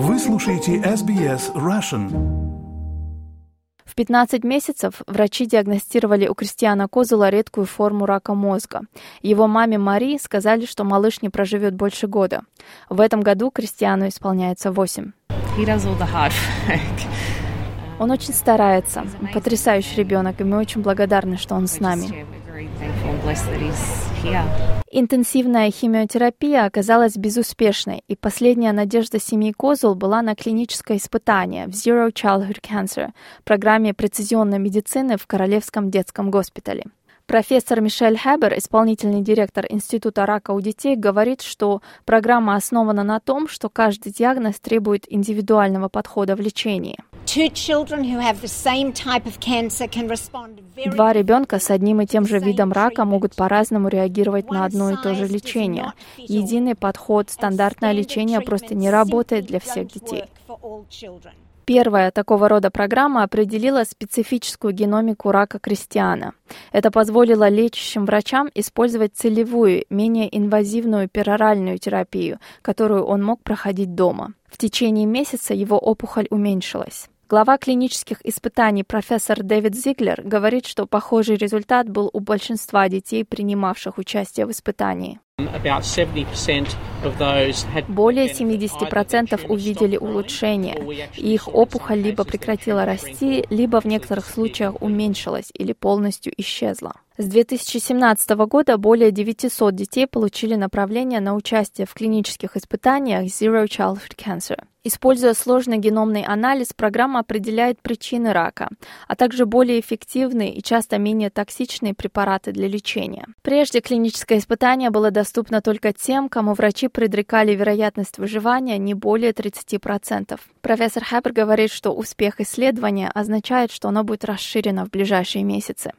Вы слушаете SBS Russian. В 15 месяцев врачи диагностировали у Кристиана Козула редкую форму рака мозга. Его маме Мари сказали, что малыш не проживет больше года. В этом году Кристиану исполняется 8. Он очень старается. Потрясающий ребенок, и мы очень благодарны, что он с нами. Интенсивная химиотерапия оказалась безуспешной, и последняя надежда семьи Козул была на клиническое испытание в Zero Childhood Cancer, программе прецизионной медицины в Королевском детском госпитале. Профессор Мишель Хебер, исполнительный директор Института рака у детей, говорит, что программа основана на том, что каждый диагноз требует индивидуального подхода в лечении. Два ребенка с одним и тем же видом рака могут по-разному реагировать на одно и то же лечение. Единый подход, стандартное лечение просто не работает для всех детей. Первая такого рода программа определила специфическую геномику рака крестьяна. Это позволило лечащим врачам использовать целевую, менее инвазивную пероральную терапию, которую он мог проходить дома. В течение месяца его опухоль уменьшилась. Глава клинических испытаний профессор Дэвид Зиглер говорит, что похожий результат был у большинства детей, принимавших участие в испытании. Более 70% увидели улучшение, и их опухоль либо прекратила расти, либо в некоторых случаях уменьшилась или полностью исчезла. С 2017 года более 900 детей получили направление на участие в клинических испытаниях Zero Childhood Cancer. Используя сложный геномный анализ, программа определяет причины рака, а также более эффективные и часто менее токсичные препараты для лечения. Прежде клиническое испытание было доступно только тем, кому врачи предрекали вероятность выживания не более 30%. Профессор Хэппер говорит, что успех исследования означает, что оно будет расширено в ближайшие месяцы.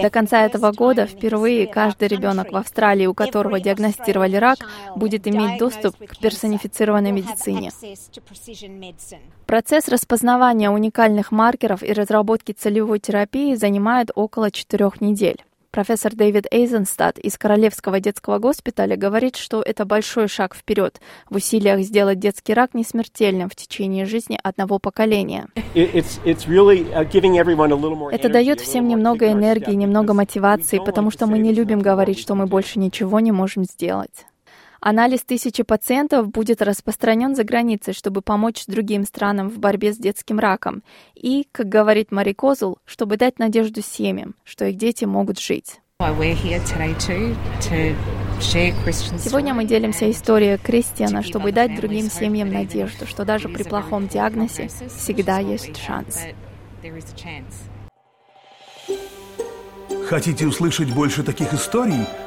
До конца этого года впервые каждый ребенок в Австралии, у которого диагностировали рак, будет иметь доступ к персонифицированной медицине. Процесс распознавания уникальных маркеров и разработки целевой терапии занимает около четырех недель. Профессор Дэвид Эйзенстад из Королевского детского госпиталя говорит, что это большой шаг вперед в усилиях сделать детский рак несмертельным в течение жизни одного поколения. Uh, это дает всем немного энергии, немного мотивации, потому что мы не любим говорить, что мы больше ничего не можем сделать. Анализ тысячи пациентов будет распространен за границей, чтобы помочь другим странам в борьбе с детским раком. И, как говорит Мари Козул, чтобы дать надежду семьям, что их дети могут жить. Сегодня мы делимся историей Кристиана, чтобы дать другим семьям надежду, что даже при плохом диагнозе всегда есть шанс. Хотите услышать больше таких историй?